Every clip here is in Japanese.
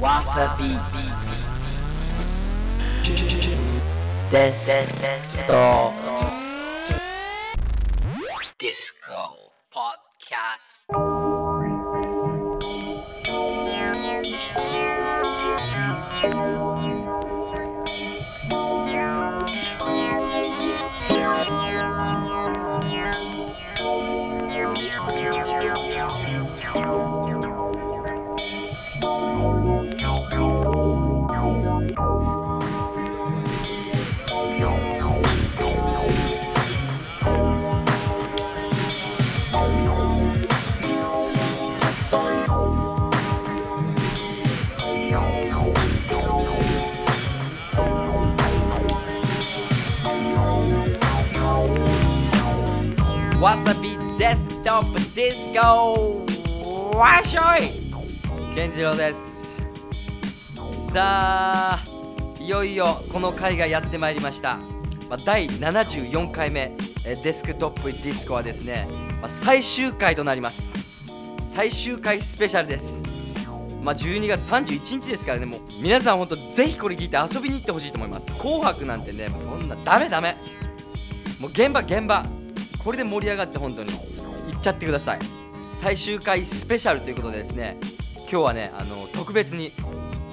わさびわさびデスクトップディスコわっしょい。健次郎です。さあいよいよこの回がやってまいりました、まあ、第74回目。えデスクトップディスコはですね、まあ、最終回となります。最終回スペシャルです。まあ、12月31日ですからね。もう皆さん本当ぜひこれ聞いて遊びに行ってほしいと思います。紅白なんてねそんなダメダメ。もう現場現場。これで盛り上がって本当に。行っちゃってください。最終回スペシャルということでですね今日はねあの特別に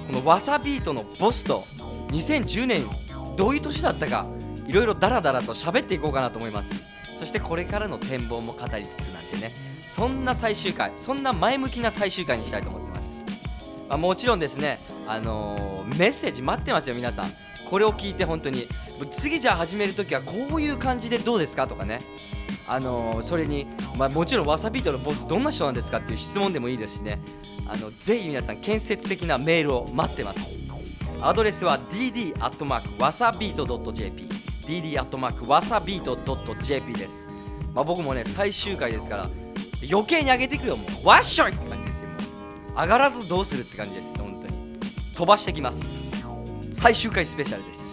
このわさビートのボスと2010年どういう年だったかいろいろダラダラと喋っていこうかなと思います。そしてこれからの展望も語りつつなんてねそんな最終回そんな前向きな最終回にしたいと思ってます。まあ、もちろんですね、あのーメッセージ待ってますよ、皆さん。これを聞いて本当に、次じゃあ始めるときはこういう感じでどうですかとかね、あのーそれに、まあ、もちろんわさビートのボスどんな人なんですかっていう質問でもいいですしね、あのぜひ皆さん建設的なメールを待ってます。アドレスは dd アットマークわさビート .jp dd アットマークわさビート .jp です。まあ、僕もね最終回ですから余計に上げていくよもう。わっしょいって感じですよもう。上がらずどうするって感じです本当に。飛ばしてきます。最終回スペシャルです。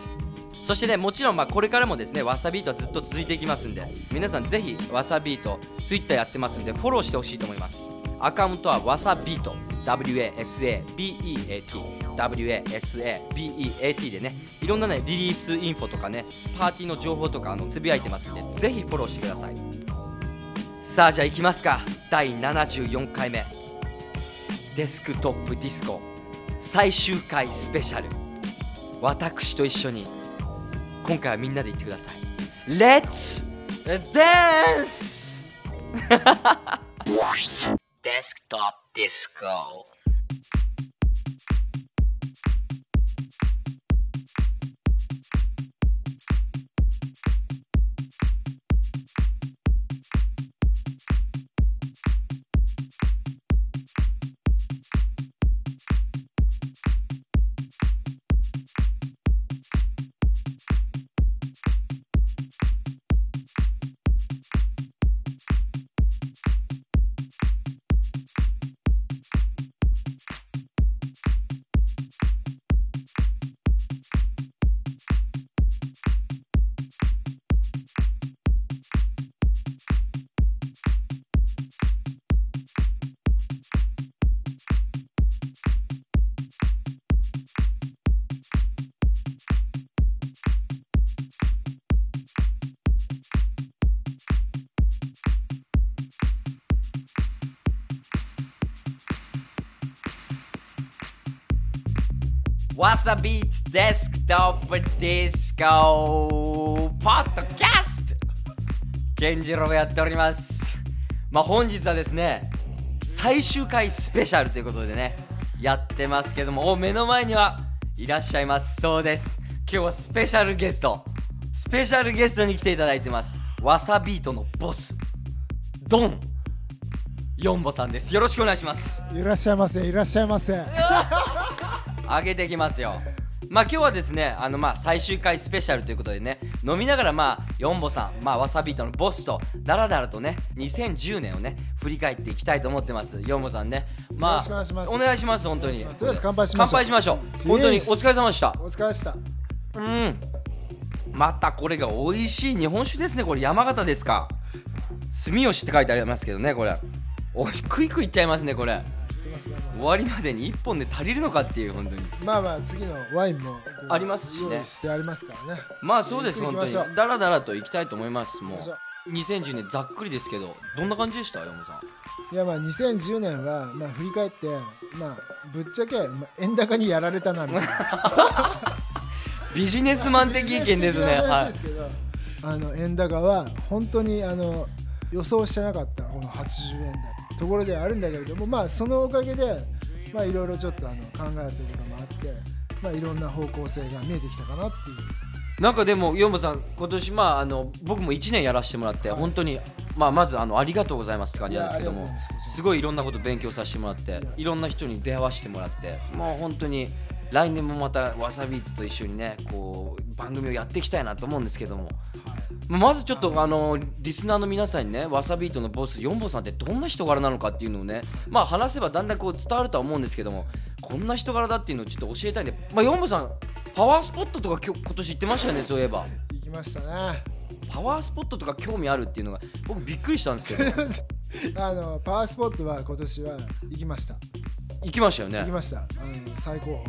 そしてねもちろんまあこれからもですねわさビートはずっと続いていきますんで皆さんぜひわさビートツイッターやってますんでフォローしてほしいと思います。アカウントはわさビート WASABEAT WASABEAT でねいろんなねリリースインフォとかねパーティーの情報とかあのつぶやいてますんでぜひフォローしてください。さあじゃあ行きますか。第74回目。デスクトップディスコ。最終回スペシャル。私と一緒に今回はみんなで言ってください Let's dance! デスッドキャストケンジロウがやっております。まあ本日はですね最終回スペシャルということでねやってますけどもお目の前にはいらっしゃいます。そうです。今日はスペシャルゲスト。スペシャルゲストに来ていただいてます。わさビートのボス。ドン。ヨンボさんです。よろしくお願いします。いらっしゃいませ。いらっしゃいませ 上げていきますよ。まあ今日はですねあのまあ最終回スペシャルということでね飲みながらまあヨンボさんまあわさビートのボスとダラダラとね2010年をね振り返っていきたいと思ってます。ヨンボさんね。まあお願いします。お願いします本当に。とりあえず乾杯しましょう。乾杯しましょう。本当にお疲れ様でした。お疲れでした。うん。またこれが美味しい日本酒ですね。これ山形ですか。住吉って書いてありますけどねこれ。おいクイクイいっちゃいますねこれ終わりまでに1本で足りるのかっていう本当に。まあまあ次のワインもありますしね。してありますからね。まあそうです本当に。だらだらと行きたいと思いますもう。2010年ざっくりですけどどんな感じでした山本さん？いやまあ2010年はまあ振り返ってまあぶっちゃけまあ円高にやられたなみたいな。ビジネスマン的意見ですね。あの円高は本当にあの予想してなかったこの80円台。ところではあるんだけれどもまあそのおかげでまあいろいろちょっとあの考えるところもあってまあいろんな方向性が見えてきたかなっていう。いなんかでもヨンボさん今年まああの僕も1年やらせてもらってはい。本当にまあまずあのありがとうございますって感じなんですけどもすすごいいろんなこと勉強させてもらっていろんな人に出会わせてもらってもう本当に来年もまたわさビートと一緒にねこう番組をやっていきたいなと思うんですけどもまあまずちょっとあのリスナーの皆さんにねわさビートのボスヨンボさんってどんな人柄なのかっていうのをねまあ話せばだんだんこう伝わるとは思うんですけどもこんな人柄だっていうのをちょっと教えたいんでまあヨンボさんパワースポットとか今日今年行ってましたよねそういえば。行きましたね。パワースポットとか興味あるっていうのが僕びっくりしたんですけど あのパワースポットは今年は行きました。行きましたよね。行きました。あの最高峰の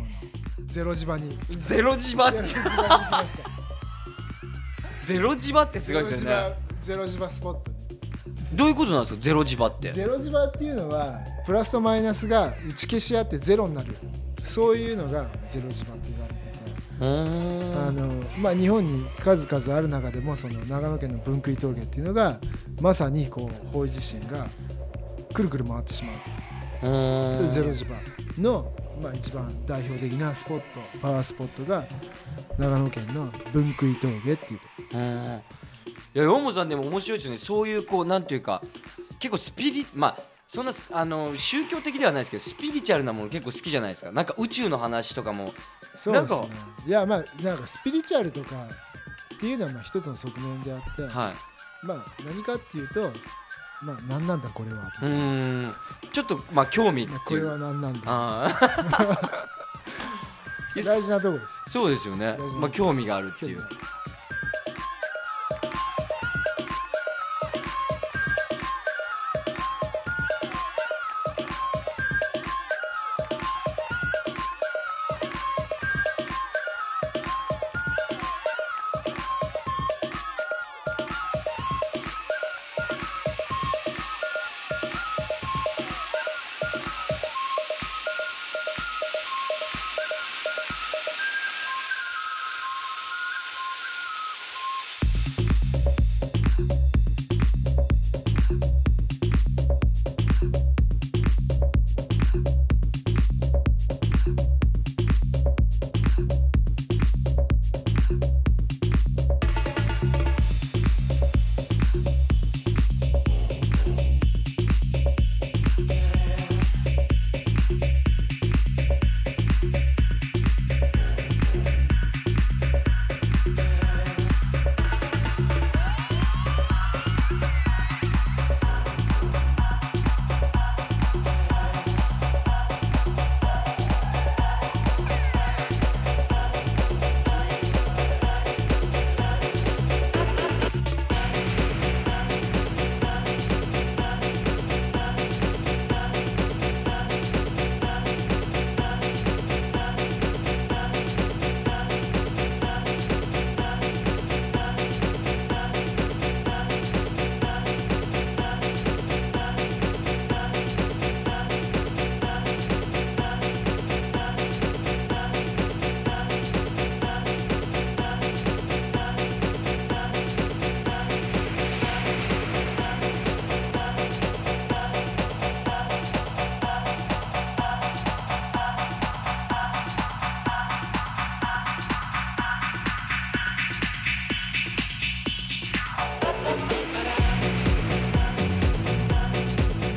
ゼロ地場に。ゼロ地場ゼロ地場に行きましたゼロ地場ってすごいですよね。ゼロ地場スポットに。どういうことなんですかゼロ地場って？ゼロ地場っていうのはプラスとマイナスが打ち消し合ってゼロになる。そういうのがゼロ地場と言われてて。あの、まあ、日本に数々ある中でもその長野県の分杭峠っていうのがまさにこう方位地震がくるくる回ってしまうとう。そういうゼロ地場の、まあ、一番代表的なスポットパワースポットが長野県の分杭峠っていうとこ。うんいやヨモさんでも面白いですよね。そういうこうなんていうか結構スピリまあそんなあの宗教的ではないですけどスピリチュアルなもの結構好きじゃないですか。なんか宇宙の話とかも。なんそうですね。いやまあなんかスピリチュアルとかっていうのはまあ一つの側面であって、はい。まあ何かっていうとまあ何なんだこれは、うーん。ちょっとまあ興味っていう。まあこれは何なんだ。あ 大事なとこですそうですよね。まあ興味があるっていう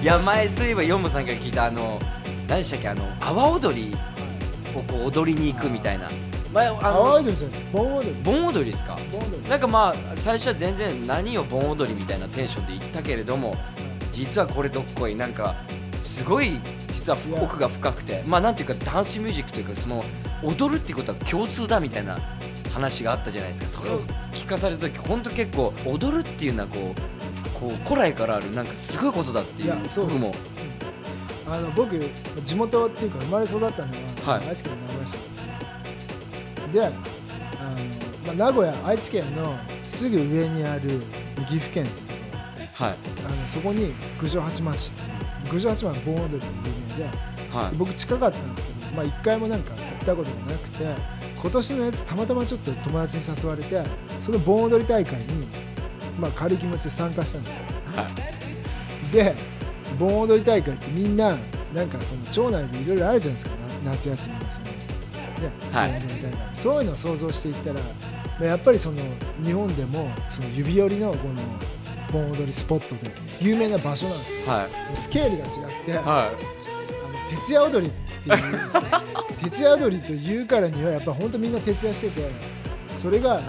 や前そういえばヨンボさんから聞いたあの何でしたっけあの阿波踊りをこう踊りに行くみたいな。前あの踊りじゃないです。盆踊り。盆踊りですか？盆踊り。なんかまあ最初は全然何を盆踊りみたいなテンションで行ったけれども実はこれどっこいなんかすごい実は奥が深くて。まあなんていうかダンスミュージックというかその踊るっていうことは共通だみたいな話があったじゃないですか。それを聞かされた時本当結構踊るっていうのはこうこう古来からあるなんかすごいことだっていう僕も。あの僕地元っていうか生まれ育ったのは、はい。愛知県の名古屋市ですよ。であの、まあ、名古屋愛知県のすぐ上にある岐阜県っていうところはい。あのそこに郡上八幡市っていう郡上八幡の盆踊りが有名ではい。僕近かったんですけど、まあ、1回もなんか行ったことがなくて今年のやつたまたまちょっと友達に誘われてその盆踊り大会に、まあ、軽い気持ちで参加したんですよ。で盆踊り大会ってみんななんかその町内でいろいろあるじゃないですか。な夏休みのその、ね。はい。盆踊り大会。そういうのを想像していったらまあやっぱりその日本でもその指折りのこの盆踊りスポットで有名な場所なんですよ。はい。スケールが違って、はあの徹夜踊りっていう 徹夜踊りというからにはやっぱ本当みんな徹夜しててそれがあの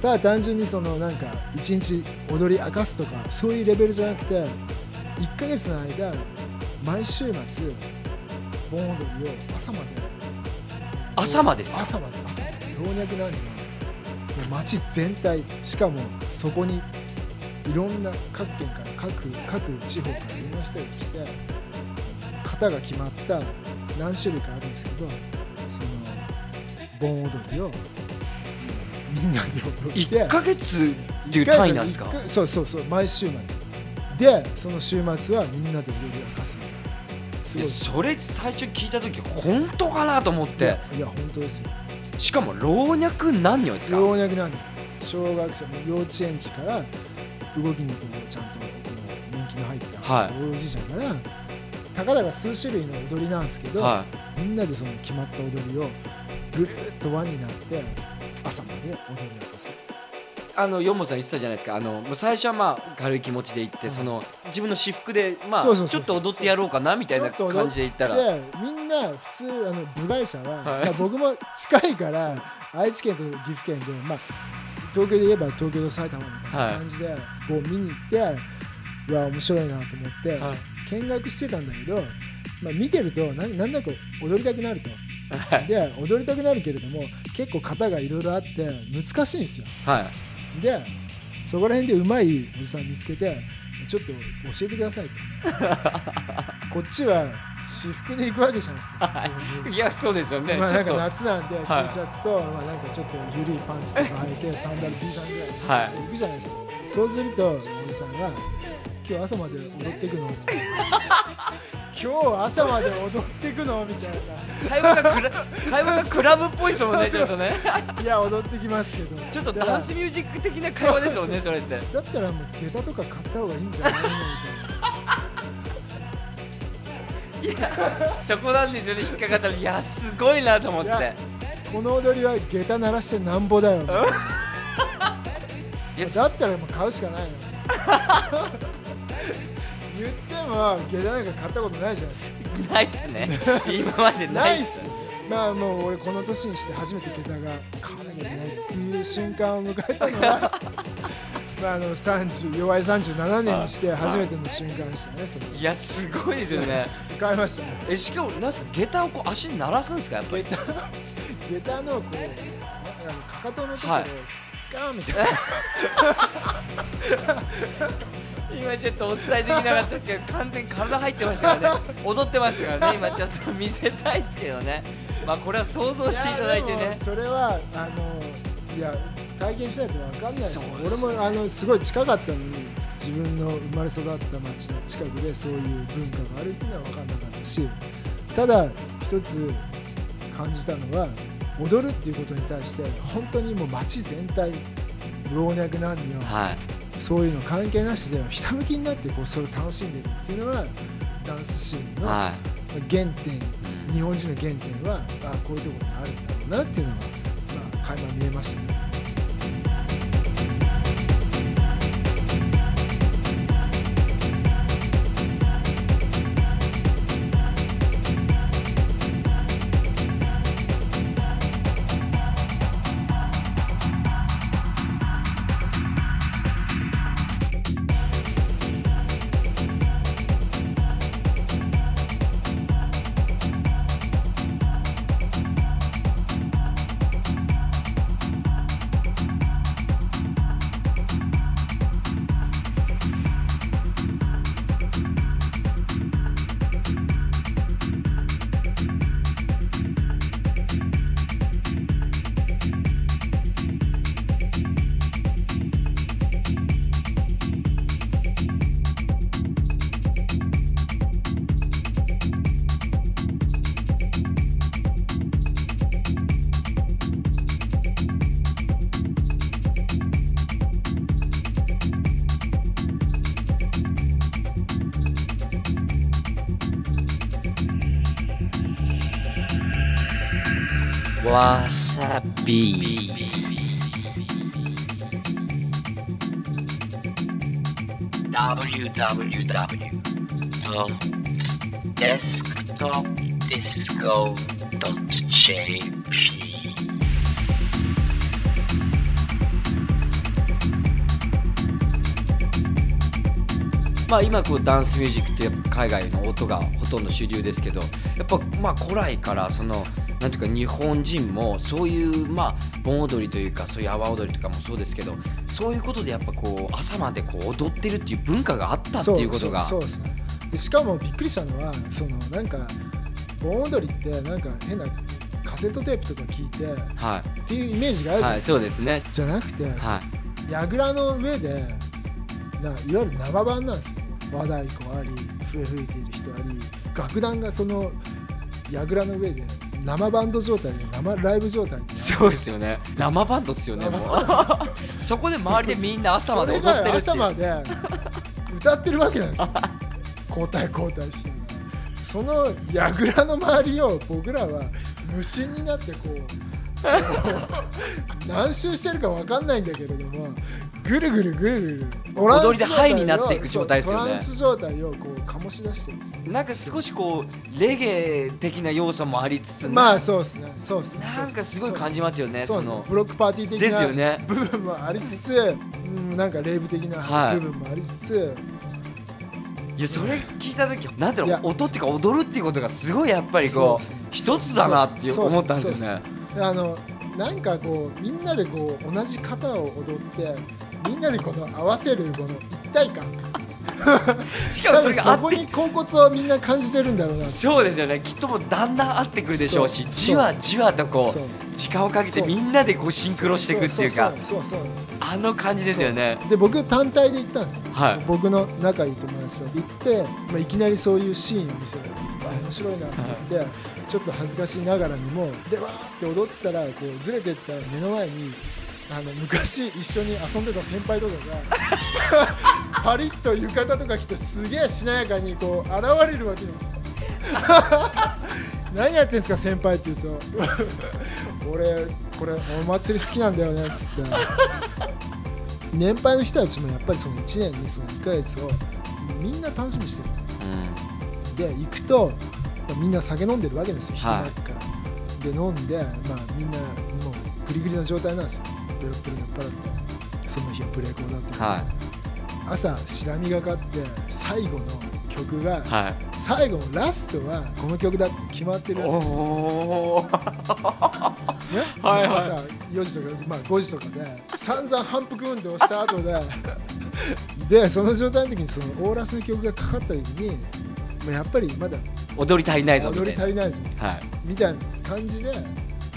ただ単純にそのなんか一日踊り明かすとかそういうレベルじゃなくて1ヶ月の間毎週末盆踊りを朝まで朝まで朝まで朝まで老若男女街全体しかもそこにいろんな各県から各各地方からいろんな人が来て型が決まった何種類かあるんですけどその盆踊りをみんなで踊いって1ヶ月っていう単位なんですか？そうそうそう毎週末。でその週末はみんなで踊りを明かすみたいな。それ最初聞いた時本当かなと思っいてやいや本当ですよ。しかも老若男女ですか？老若男女。小学生も幼稚園児から動きにこうちゃんとこう年季の入ったはい。おじいちゃんからたかだか数種類の踊りなんですけど、はみんなでその決まった踊りをぐるっと輪になって朝まで踊り明かす。いあの四本さん言ってたじゃないですか。あのもう最初はまあ軽い気持ちで行って、うん。その自分の私服でまあそうそうそうちょっと踊ってやろうかなみたいな感じで行ったら。でみんな普通あの部外者は、はい。まあ僕も近いから愛知県と岐阜県で、まあ、東京で言えば東京と埼玉みたいな感じで、こう見に行ってうわ面白いなと思って、はい。見学してたんだけど、まあ、見てるとななんだか踊りたくなると。で踊りたくなるけれども結構型がいろいろあって難しいんですよ。はい。でそこら辺でうまいおじさん見つけてちょっと教えてくださいと。こっちは私服で行くわけじゃないですか普通に。い。やそうですよね、まあなんか夏なんで T シはいャツと、まあなんかちょっと緩いパンツとか履いてサンダル T シャツぐらいで行くじゃないですか、そうするとおじさんが「今日朝まで踊っていくの? 」今日朝まで踊っていくの?」みたい会話がクラ会話がクラブっぽいですもんねちょっとね。な 「いや踊ってきますけど」ちょっとダンスミュージック的な会話ですもんねそれって。だったらもう下駄とか買った方がいいんじゃない？のみたいな。いやそこなんですよね引っかかったら。いやすごいなと思って。この踊りは下駄鳴らしてなんぼだよ。だったらもう買うしかないの 言っても下駄なんか買ったことないじゃないですか。ないっすね。今までないいっす。まあもう俺この年にして初めて下駄が買わなきゃいけないっていう瞬間を迎えたのは まああの30弱い37年にして初めての瞬間でしたねそれいやすごいですよね。買いましたね。えしかもなんすか下駄をこう足に鳴らすんですかやっぱり？下駄下駄のこうかかとのところをはい。ガーンみたいな 今ちょっとお伝えできなかったですけど完全に体入ってましたからね。踊ってましたからね 今ちょっと見せたいですけどね。まあこれは想像していただいてね。それはあのいや体験しないと分かんないです俺もあのすごい近かったのに自分の生まれ育った町の近くでそういう文化があるっていうのは分かんなかったしただ一つ感じたのは踊るっていうことに対して本当にもう町全体老若男女はいそういうの関係なしでひたむきになってこうそれを楽しんでるっていうのはダンスシーンのは原点い、うん日本人の原点はあこういうところにあるんだろうなっていうのが、まあ、垣間見えましたね。わさび。まあ今こうダンスミュージックってやっぱ海外の音がほとんど主流ですけどやっぱまあ古来からそのなんていうか日本人もそういうまあ盆踊りというかそういう阿波踊りとかもそうですけどそういうことでやっぱこう朝までこう踊ってるっていう文化があったっていうことが。そうそうそうですね。でしかもびっくりしたのはそのなんか盆踊りってなんか変なカセットテープとか聞いてはっていうイメージがあるい、はい、じゃないですか、そうですね。じゃなくて、はい櫓の上でないわゆる生版なんですよ。和太鼓あり笛吹いている人あり楽団がその櫓の上で生バンド状態で生ライブ状態でそうですよね。生バンドですよねもう。そこで周りでみんな朝まで踊ってるって朝まで歌ってるわけなんですよ。交代交代しながらその櫓の周りを僕らは無心になってこう 何周してるか分かんないんだけれどもぐるぐるぐるぐるトランス踊りでハイになっていく状態ですよねトランス状態をこう醸し出してるんですよ。なんか少しこうレゲエ的な要素もありつつまあそうですねそうですね。なんかすごい感じますよねその。ブロックパーティー的ですよね。な部分もありつつ、うん、なんかレイブ的なはい。部分もありつつ、いやそれ聞いた時なんだろいうや。音っていうか踊るっていうことがすごいやっぱりこう一つだなって思ったんですよねあのなんかこうみんなでこう同じ型を踊ってみんなでこの合わせるこの一体感。しかもそそこに甲骨をみんな感じてるんだろうな。そうですよね。きっともうだんだん合ってくるでしょうしじわじわとこそう。う時間をかけてみんなでこうシンクロしていくっていうかそう。そう。そう。そう。ですあの感じですよね。で僕単体で行ったんです。よ、はい。僕の仲いい友達と行って、まあ、いきなりそういうシーンを見せられてあ面白いなと思って、ちょっと恥ずかしいながらにもでわーって踊ってたらこうずれてった目の前にあの昔一緒に遊んでた先輩とかが パリッと浴衣とか着てすげえしなやかにこう現れるわけなんです。よ 何やってんすか先輩って言うと 俺これお祭り好きなんだよねっつって。年配の人たちもやっぱりその1年にその1ヶ月をみんな楽しみにしてる。で行くとみんな酒飲んでるわけですよ。昼はい。間から、で飲んで、まあ、みんなもうグリグリの状態なんですよ。ベロッベロに酔っ払ってその日はブレーコーだって、は朝白みがかって最後の曲が、いはい。最後のラストはこの曲だって決まってるやつです、ね、おー。はいはい。朝4時とか、まあ、5時とかで散々反復運動した後ででその状態の時にそのオーラスの曲がかかった時にやっぱりまだ踊り足りないぞみ踊たいな。り足りないぞ。はい。みたいな感じで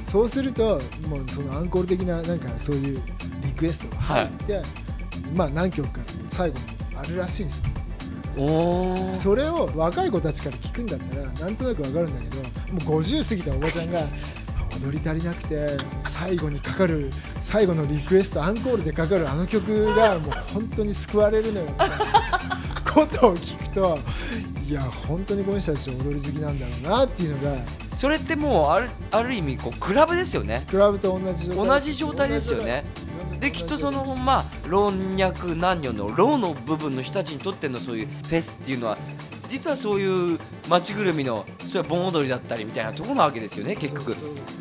そうするともうそのアンコール的ななんかそういうリクエストが入って、まあ何曲か最後にあるらしいんです。ねそれを若い子たちから聞くんだったらなんとなくわかるんだけどもう50過ぎたおばちゃんが踊り足りなくて最後にかかる最後のリクエストアンコールでかかるあの曲がもう本当に救われるのよみたいなことを聞くといや本当にこの人たち踊り好きなんだろうなっていうのがそれってもうあるある意味こうクラブですよね。クラブと同じ状態同じ状態ですよね。できっとそのまあ老若男女の老の部分の人たちにとってのそういうフェスっていうのは実はそういう街ぐるみのそういう盆踊りだったりみたいなところなわけですよね結局。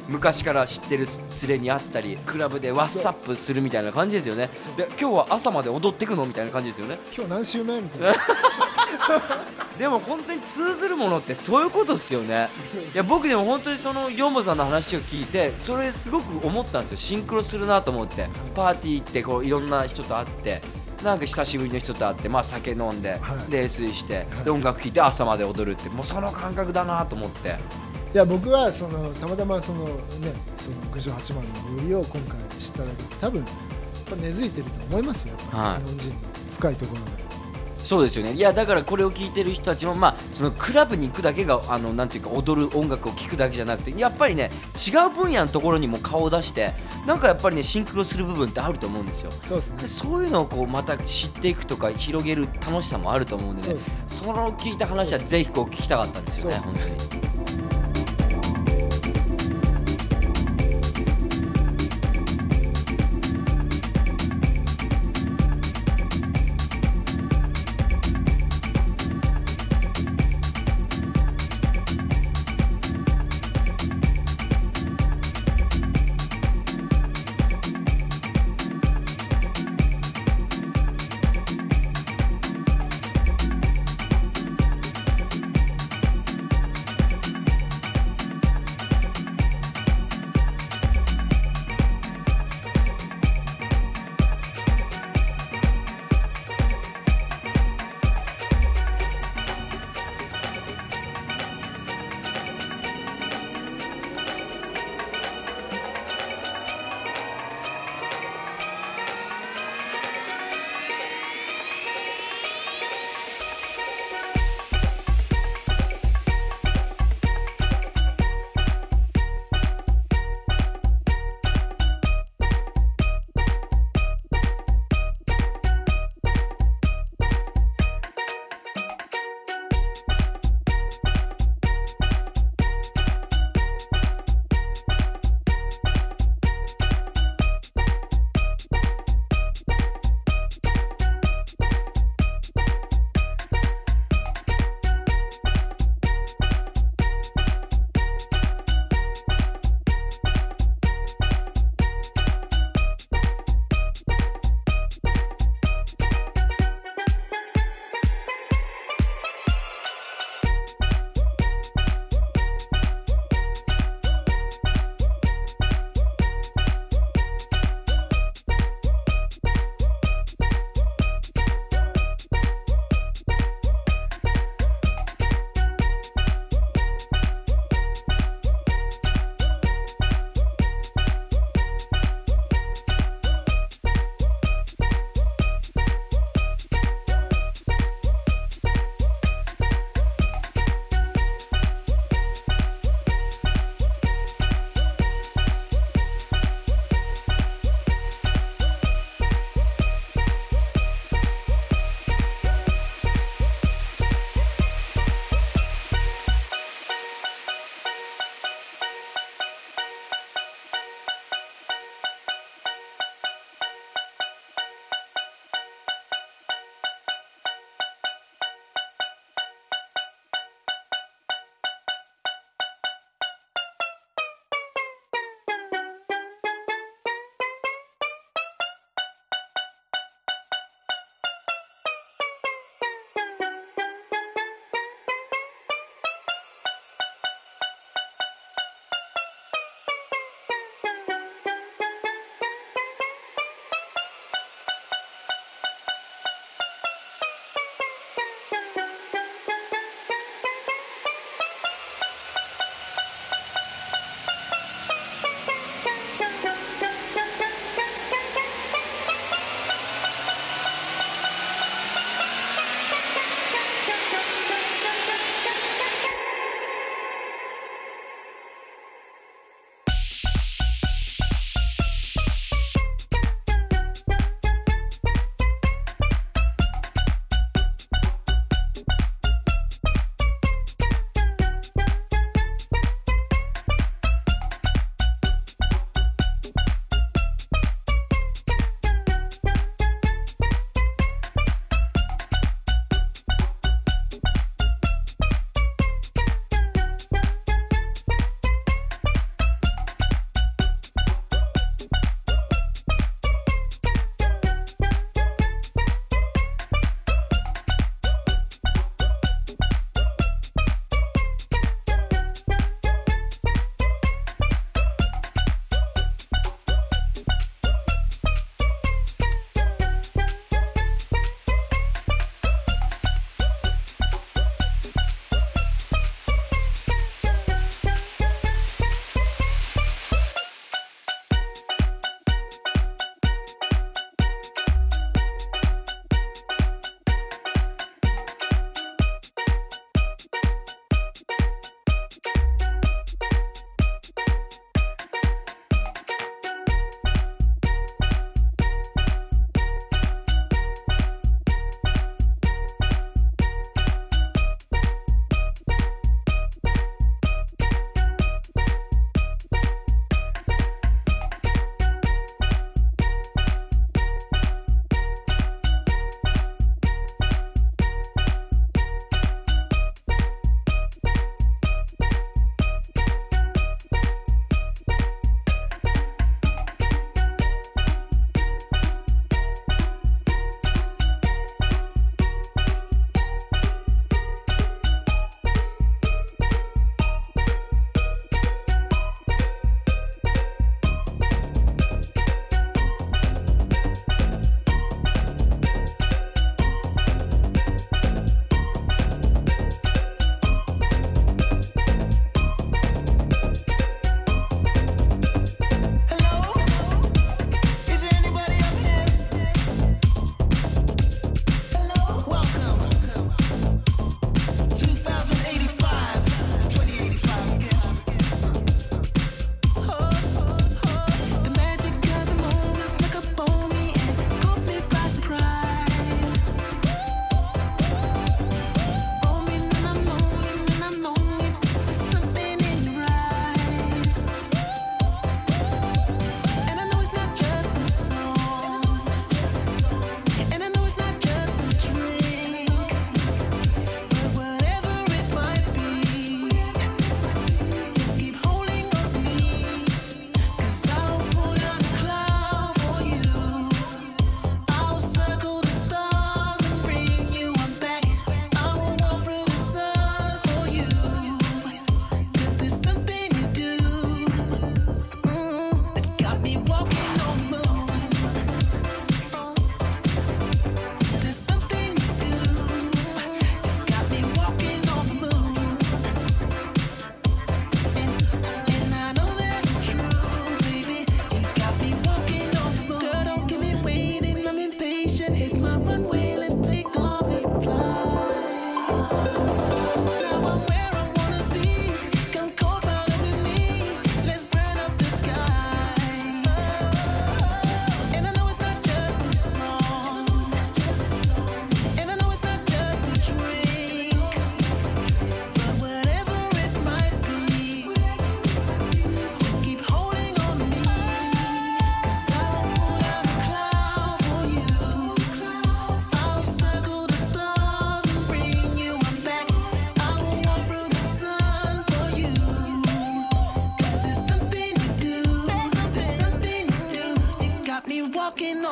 昔から知ってる連れに会ったりクラブでワッサップするみたいな感じですよね。で今日は朝まで踊ってくのみたいな感じですよね。今日何週目みたいな でも本当に通ずるものってそういうことですよね。いや僕でも本当にそのヨンボさんの話を聞いてそれすごく思ったんですよ。シンクロするなと思って。パーティー行ってこういろんな人と会ってなんか久しぶりの人と会って、まあ、酒飲んではい。泥酔してはい。で音楽聴いて朝まで踊るってもうその感覚だなと思って。いや僕はそのたまたまそのねその郡上八幡の踊りを今回知っただけで多分やっぱ根付いてると思いますよ、はい。日本人の深いところでそうですよね。いやだからこれを聞いてる人たちもまあそのクラブに行くだけがあのなんていうか踊る音楽を聴くだけじゃなくてやっぱりね違う分野のところにも顔を出してなんかやっぱりねシンクロする部分ってあると思うんですよ。そうですね。でそういうのをこうまた知っていくとか広げる楽しさもあると思うんでね。そうですね。その聞いた話はぜひこう聞きたかったんですよねそう本当に。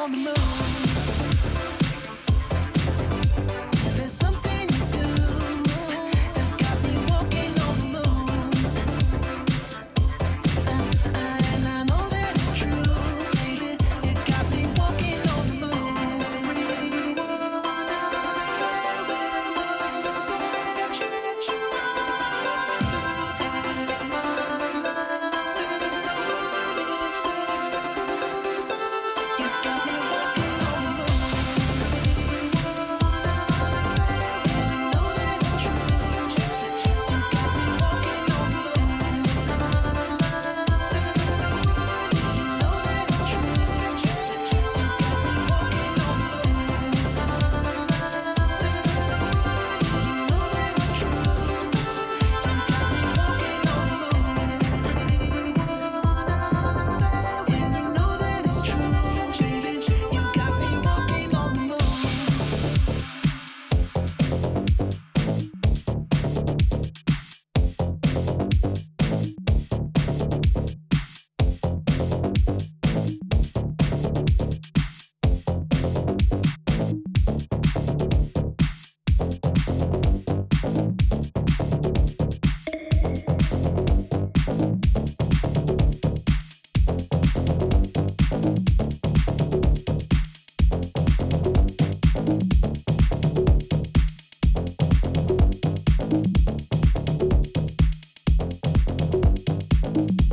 On the moon. you.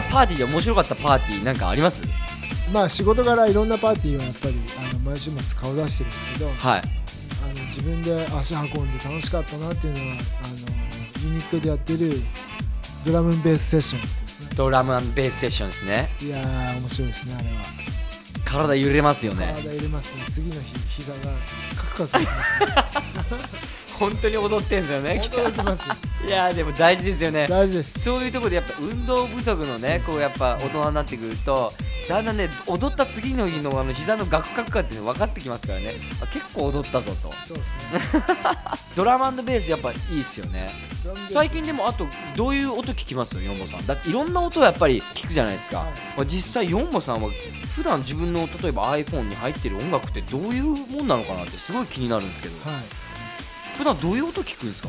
年行ったパーティーで面白かったパーティーなんかあります？まあ仕事柄いろんなパーティーはやっぱりあの毎週末顔出してるんですけどはい。あの自分で足運んで楽しかったなっていうのはあのユニットでやってるドラムンベースセッションですね。ドラムベースセッションですね。いやー面白いですねあれは。体揺れますよね。体入れますね。次の日膝がカクカクいきますね。本当に踊ってんすよね驚きますよいやーでも大事ですよね。大事です。そういうところでやっぱ運動不足のねこうやっぱ大人になってくるとだんだんね踊った次の日のあの膝のガクガク感っていうの分かってきますからね。あ結構踊ったぞと。そうですね。ドラムベースやっぱいいっすよね。最近でもあとどういう音聞きます？ヨンボさん。だっていろんな音やっぱり聞くじゃないですか、はい。まあ実際ヨンボさんは普段自分の例えば iPhone に入ってる音楽ってどういうもんなのかなってすごい気になるんですけど、はい普段どういう音聞くんですか？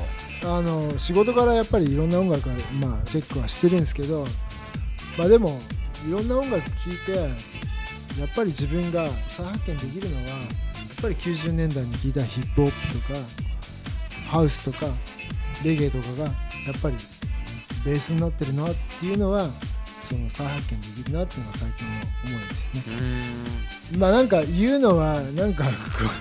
あの仕事からやっぱりいろんな音楽は、まあ、チェックはしてるんですけど、まあ、でもいろんな音楽聴いてやっぱり自分が再発見できるのはやっぱり90年代に聴いたヒップホップとかハウスとかレゲエとかがやっぱりベースになってるなっていうのはその再発見できるなっていうのが最近の思いですね。まあなんか言うのはなんか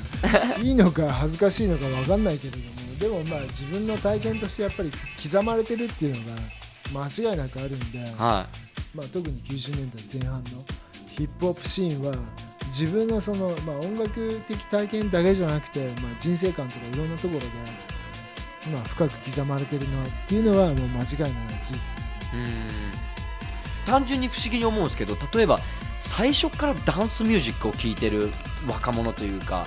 いいのか恥ずかしいのか分かんないけれどもでもまあ自分の体験としてやっぱり刻まれてるっていうのが間違いなくあるんで、はまあ、特に90年代前半のヒップホップシーンは自分のその、まあ、音楽的体験だけじゃなくて、まあ、人生観とかいろんなところで、まあ、深く刻まれてるなっていうのはもう間違いない事実ですね。単純に不思議に思うんですけど例えば最初からダンスミュージックを聴いてる若者というかはい。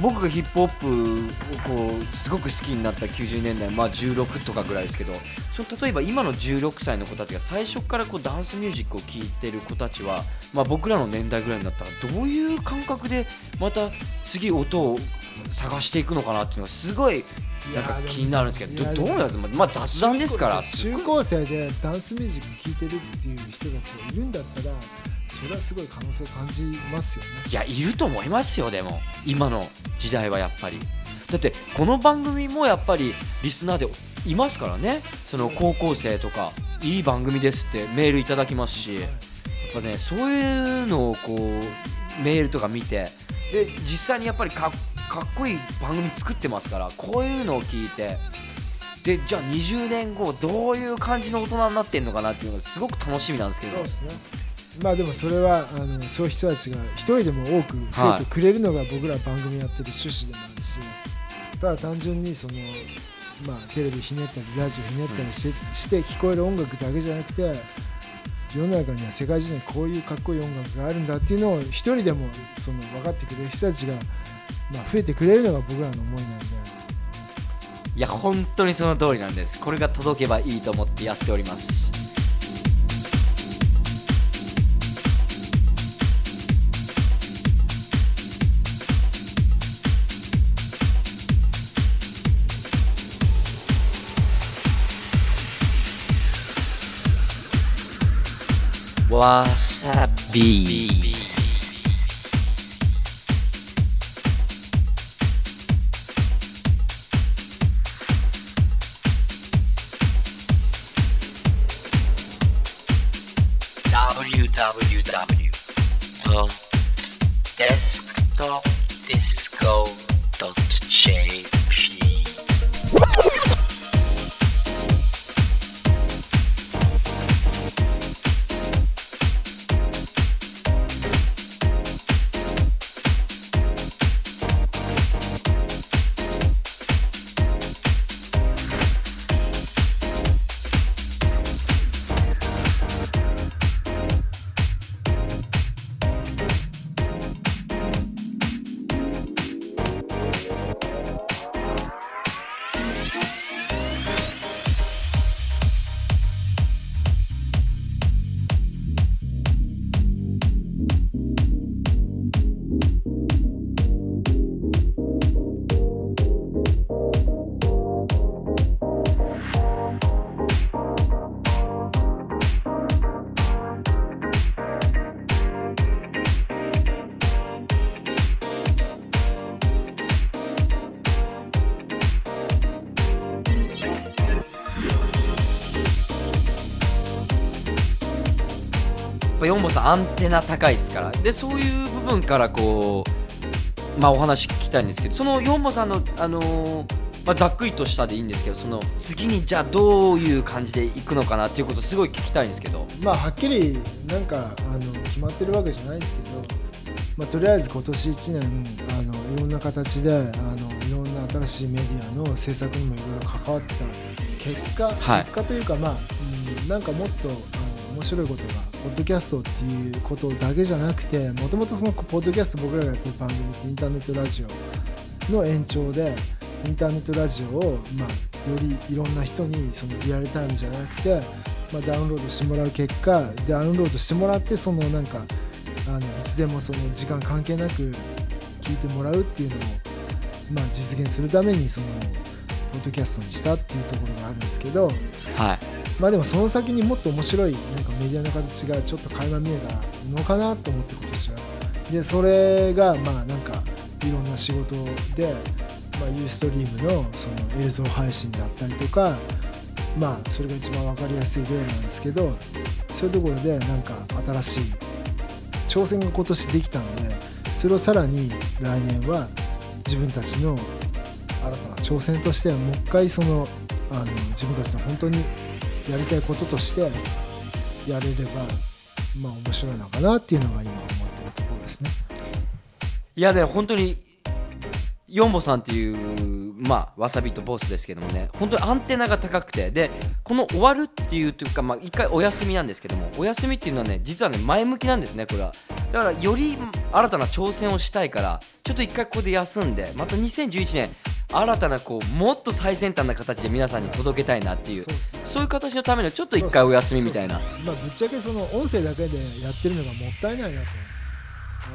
僕がヒップホップをこうすごく好きになった90年代、まあ、16とかぐらいですけどその例えば今の16歳の子たちが最初からこうダンスミュージックを聴いてる子たちは、まあ、僕らの年代ぐらいになったらどういう感覚でまた次音を探していくのかなっていうのがすごいなんか気になるんですけどどどうなんですか、まあ、雑談ですから中高生でダンスミュージック聴いてるっていう人たちがいるんだったらそれはすごい可能性感じますよね。いやいると思いますよでも今の時代はやっぱり。だってこの番組もやっぱりリスナーでいますからね。その高校生とかいい番組ですってメールいただきますし。やっぱねそういうのをこうメールとか見て。で実際にやっぱりかかっこいい番組作ってますからこういうのを聞いて。でじゃあ20年後どういう感じの大人になってんのかなっていうのがすごく楽しみなんですけど。そうですねまあでもそれはあのそういう人たちが一人でも多く増えてくれるのが僕ら番組やってる趣旨でもあるし、ただ単純にその、まあ、テレビひねったりラジオひねったりして,、して聞こえる音楽だけじゃなくて世の中には世界中にこういうかっこいい音楽があるんだっていうのを一人でもその分かってくれる人たちが、まあ、増えてくれるのが僕らの思いなんで。いや本当にその通りなんですこれが届けばいいと思ってやっておりますわアンテナ高いですから。でそういう部分からこうまあお話聞きたいんですけどそのヨンボさんのあのーまあ、ざっくりとしたでいいんですけどその次にじゃあどういう感じでいくのかなっていうことをすごい聞きたいんですけど。まあはっきりなんかあの決まってるわけじゃないですけど、まあ、とりあえず今年1年あのいろんな形であのいろんな新しいメディアの制作にもいろいろ関わった結果、はい。結果というかまあ、うん、なんかもっとあの面白いことがポッドキャストっていうことだけじゃなくてもともとそのポッドキャスト僕らがやってる番組ってインターネットラジオの延長でインターネットラジオを、まあ、よりいろんな人にそのリアルタイムじゃなくて、まあ、ダウンロードしてもらう結果ダウンロードしてもらってそのなんかあのいつでもその時間関係なく聞いてもらうっていうのを、まあ、実現するためにそのポッドキャストにしたっていうところがあるんですけど、はい。まあ、でもその先にもっと面白いなんかメディアの形がちょっと垣間見えたのかなと思って今年は。でそれがまあなんかいろんな仕事で、まあ、ユーストリームのその映像配信だったりとかまあそれが一番分かりやすい例なんですけどそういうところでなんか新しい挑戦が今年できたのでそれをさらに来年は自分たちの新たな挑戦としてはもう一回そのあの自分たちの本当にやりたいこととしてやれればまあ面白いのかなっていうのが今思ってるところですね。いやでも本当にヨンボさんっていうまあわさびとボスですけどもね本当にアンテナが高くてでこの終わるっていうというかまあ一回お休みなんですけどもお休みっていうのはね実はね前向きなんですねこれはだからより新たな挑戦をしたいからちょっと一回ここで休んでまた2011年新たなこうもっと最先端な形で皆さんに届けたいなっていうそういう形のためのちょっと一回お休みみたいな。まあぶっちゃけその音声だけでやってるのがもったいないなと。あ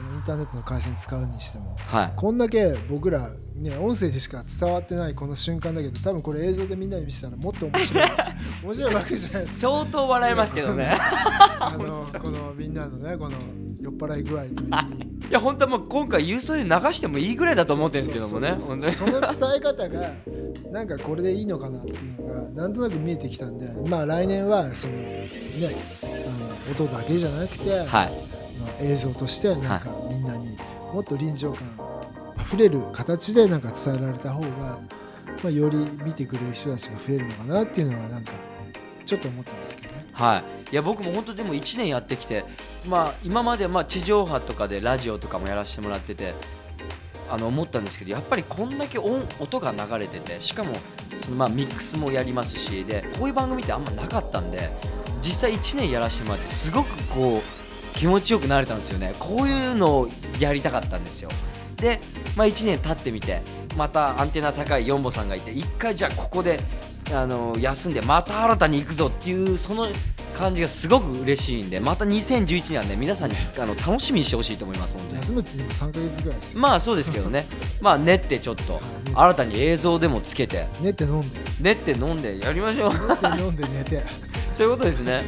のインターネットの回線使うにしてもはい。こんだけ僕らね音声でしか伝わってないこの瞬間だけど多分これ映像でみんなに見せたらもっと面白い。面白いわけじゃないですか。相当笑えますけどね。あのこのみんなのねこの酔っ払い具合といい。いや本当はもう今回郵送で流してもいいぐらいだと思ってるんですけどもね。その伝え方がなんかこれでいいのかなっていうのがなんとなく見えてきたんでまあ来年はそのねあの音だけじゃなくて、はいまあ映像としてなんかみんなにもっと臨場感あふれる形でなんか伝えられた方が、まあ、より見てくれる人たちが増えるのかなっていうのはなんかちょっと思ってますけどね。はい、いや僕も本当でも1年やってきて、まあ、今までまあ地上波とかでラジオとかもやらせてもらっててあの思ったんですけどやっぱりこんだけ音音が流れててしかもそのまあミックスもやりますしでこういう番組ってあんまなかったんで実際1年やらせてもらってすごくこう気持ちよくなれたんですよね。こういうのをやりたかったんですよ。で、まあ、1年経ってみてまたアンテナ高いヨンボさんがいて1回じゃあここであの休んでまた新たに行くぞっていうその感じがすごく嬉しいんでまた2011年はね皆さんにあの楽しみにしてほしいと思います本当に。休むって言っても3ヶ月ぐらいですよ。まあそうですけどね。まあ練ってちょっと新たに映像でもつけて。寝て飲んで。練って飲んでやりましょう。寝て飲んで寝て。そういうことですね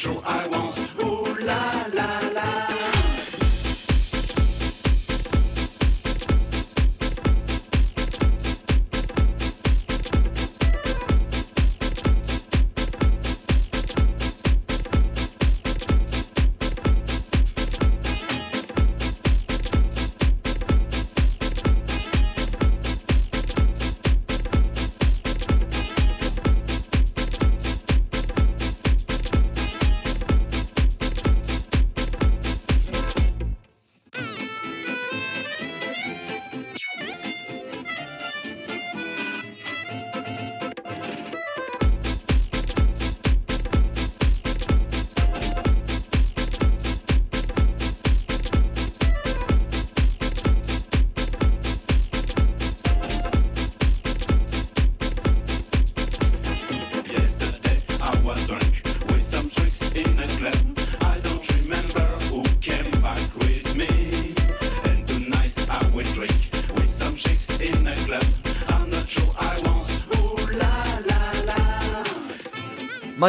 natural. I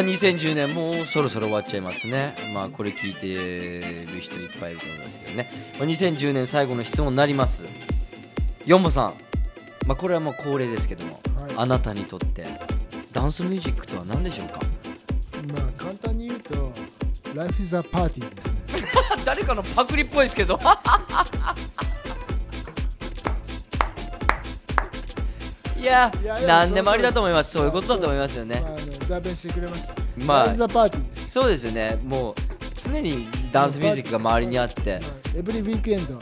あ2010年もうそろそろ終わっちゃいますね。まあこれ聞いてる人いっぱいいると思いますけどね、まあ、2010年最後の質問になります。ヨンボさん。まあこれはもう恒例ですけども、はい。あなたにとってダンスミュージックとは何でしょうか？まあ簡単に言うと Life is a Party ですね。誰かのパクリっぽいですけど。いや何でもありだと思います。そういうことだと思いますよね。まあ、あの代弁してくれました、まあ Life is a Party です。そうですよね。もう常にダンスミュージックが周りにあって。エブリウィークエンド。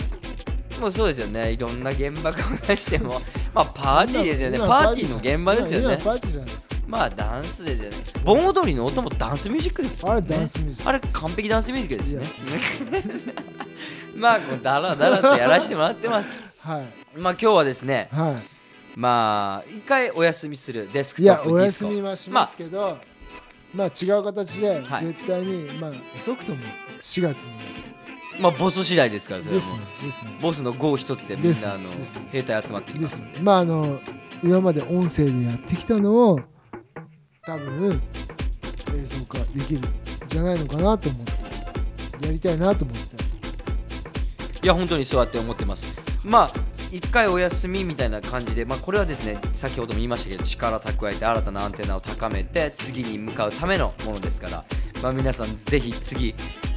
もうそうですよね。いろんな現場から出しても。まあパーティーですよね。今パーティーの現場ですよね。今パーティーじゃないですか。まあダンスですよね。盆踊りの音もダンスミュージックですよあれダンスミュージック。あれ完璧ダンスミュージックですね。まあこうだらだらとやらせてもらってます。はい。まあ今日はですねはまあ一回お休みする。デスクトップデおィスコ。休みはしますけど、まあ、違う形ではい。絶対に、まあ遅くとも4月に。まあボス次第ですからそれですねですね。ボスの GO 一つでみんなあの兵隊集まってきで。ますすまああの今まで音声でやってきたのを多分映像化できるんじゃないのかなと思って。やりたいなと思って。いや本当にそうやって思ってます。まあ一回お休みみたいな感じで、まあ、これはですね先ほども言いましたけど力蓄えて新たなアンテナを高めて次に向かうためのものですから、まあ、皆さんぜひ次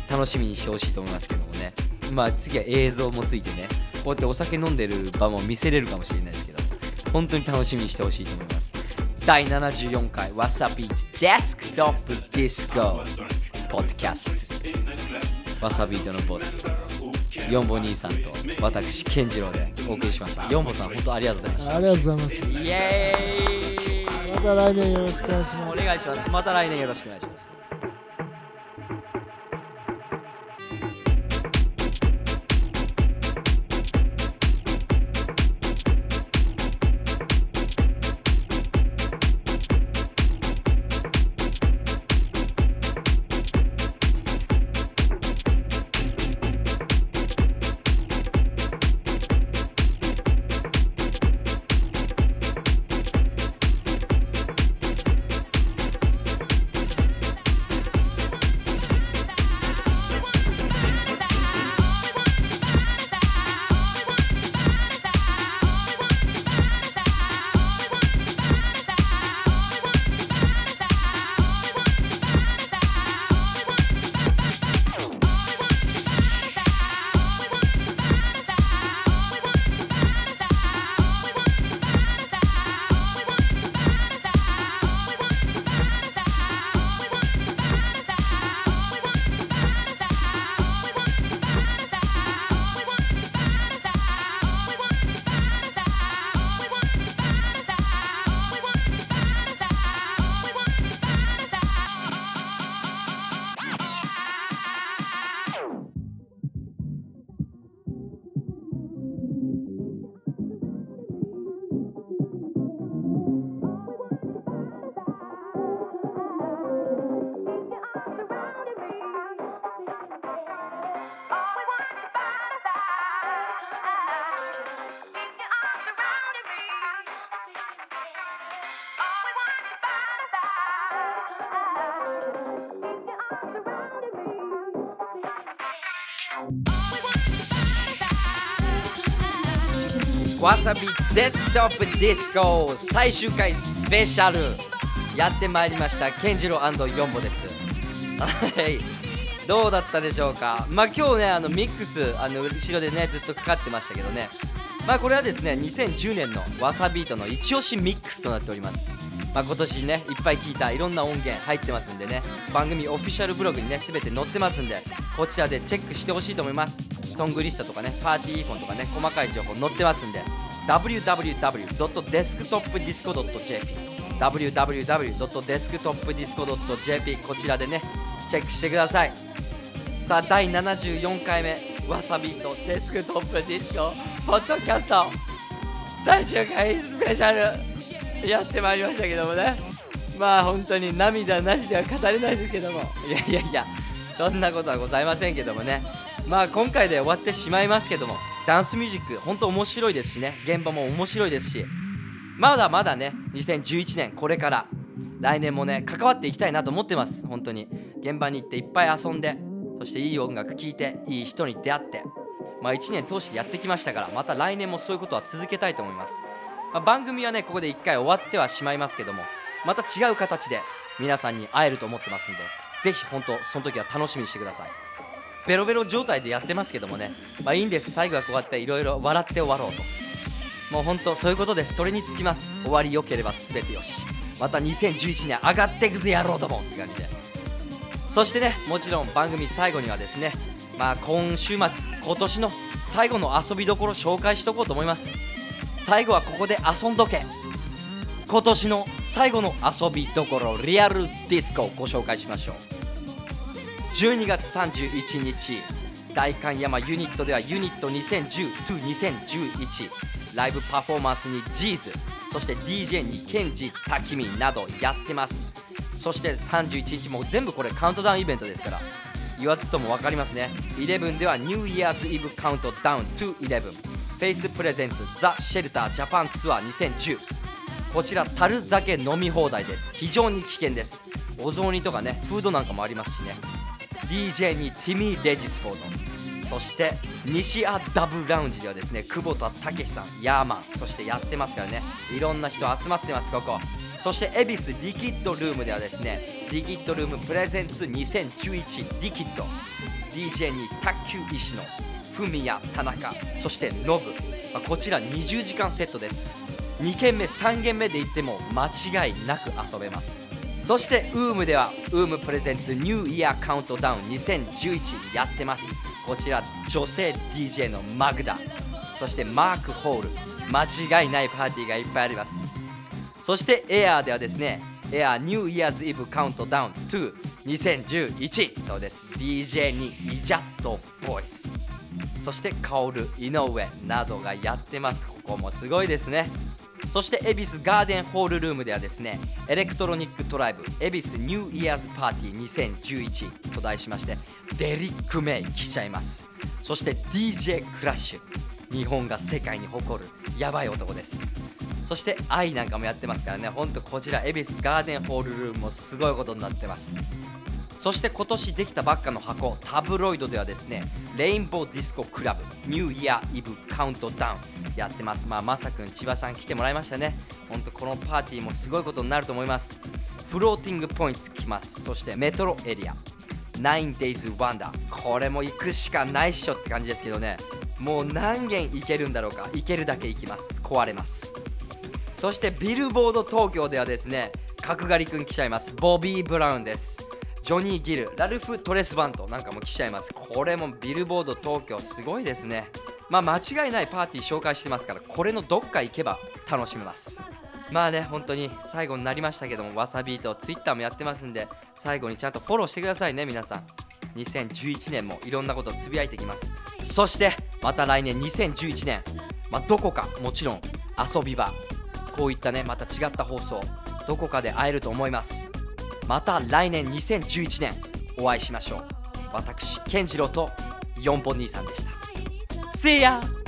楽しみにしてほしいと思いますけどもね、まあ、次は映像もついてねこうやってお酒飲んでる場も見せれるかもしれないですけど本当に楽しみにしてほしいと思います。第74回わさビーツデスクトップディスコポッドキャストわさビートのボス。ヨンボ兄さんと私健次郎でお送りしました。ヨンボさん本当ありがとうございました。ありがとうございます。イエーイ。また来年よろしくお願いします。お願いします。また来年よろしくお願いしますわさびデスクトップディスコ最終回スペシャルやってまいりました。健次郎ヨンボです。はい。どうだったでしょうか？まあ今日ねあのミックスあの後ろでねずっとかかってましたけどね。まあこれはですね2010年のわさビートのイチオシミックスとなっております。まあ今年ねいっぱい聞いたいろんな音源入ってますんでね番組オフィシャルブログにね全て載ってますんでこちらでチェックしてほしいと思います。ソングリストとかねパーティーインフォとかね細かい情報載ってますんで www.desktopdisco.jp www.desktopdisco.jp こちらでねチェックしてください。さあ第74回目わさびとデスクトップディスコポッドキャスト最終回スペシャル。やってまいりましたけどもね。まあ本当に涙なしでは語れないですけども。いやいやいやそんなことはございませんけどもね。まあ今回で終わってしまいますけどもダンスミュージック本当面白いですしね。現場も面白いですし。まだまだね2011年これから来年もね関わっていきたいなと思ってます。本当に。現場に行っていっぱい遊んでそしていい音楽聴いていい人に出会って。まあ1年通してやってきましたからまた来年もそういうことは続けたいと思います、まあ番組はねここで1回終わってはしまいますけどもまた違う形で皆さんに会えると思ってますんでぜひ本当その時は楽しみにしてください。ベロベロ状態でやってますけどもねまあいいんです。最後はこうやっていろいろ笑って終わろうと。もう本当そういうことです。それにつきます。終わり良ければ全てよし。また2011年上がっていくぜやろうとも。って感じで。そしてねもちろん番組最後にはですねまあ今週末今年の最後の遊びどころ紹介しとこうと思います。最後はここで遊んどけ。今年の最後の遊びどころリアルディスコをご紹介しましょう。12月31日代官山ユニットではユニット2010-2011ライブパフォーマンスにジーズそして DJ にケンジタキミなどやってます。そして31日も全部これカウントダウンイベントですから言わずとも分かりますね。11ではニューイヤーズイブカウントダウン to11 フェイスプレゼンツザ・シェルタージャパンツアー2010こちら樽酒飲み放題です。非常に危険です。お雑煮とかねフードなんかもありますしね。DJ にティミー・レジスフォード。そして西アダブラウンジではですね久保田武さんヤーマン。そしてやってますからね。いろんな人集まってますここ。そして恵比寿リキッドルームではですねリキッドルームプレゼンツ2011リキッド。DJ に卓球石野。フミヤ田中そしてノブ、まあこちら20時間セットです。2軒目3軒目で行っても間違いなく遊べます。そしてウームではウームプレゼンツニューイヤーカウントダウン2011やってます。こちら女性 DJ のマグダ。そしてマークホール。間違いないパーティーがいっぱいあります。そしてエアーではですねエアーニューイヤーズイブカウントダウン22011そうです。DJ にイジャットボイス。そしてカオル井上などがやってます。ここもすごいですね。そして恵比寿ガーデンホールルームではですね Electronic Tribe 恵比寿 New Year's Party 2011と題しましてデリック・メイ来ちゃいます。そして DJ クラッシュ日本が世界に誇るやばい男です。そして愛なんかもやってますからね。ほんとこちら恵比寿ガーデンホールルームもすごいことになってます。そして今年できたばっかの箱タブロイドではですねレインボーディスコクラブニューイヤーイブカウントダウンやってます。まあまさくん千葉さん来てもらいましたね。ほんとこのパーティーもすごいことになると思います。フローティングポイント来ます。そしてメトロエリア 9days wonder これも行くしかないっしょって感じですけどね。もう何軒行けるんだろうか。行けるだけ行きます。壊れます。そしてビルボード東京ではですね角刈りくん来ちゃいます。ボビー・ブラウンです。ジョニー・ギルラルフ・トレスバント。なんかも来ちゃいます。これもビルボード東京すごいですね。まあ間違いないパーティー紹介してますからこれのどっか行けば楽しめます。まあね本当に最後になりましたけどもわさビートツイッターもやってますんで最後にちゃんとフォローしてくださいね皆さん。2011年もいろんなことをつぶやいてきます。そしてまた来年2011年まあどこかもちろん遊び場。こういったねまた違った放送。どこかで会えると思います。また来年2011年お会いしましょう私健次郎と4本兄さんでした See ya!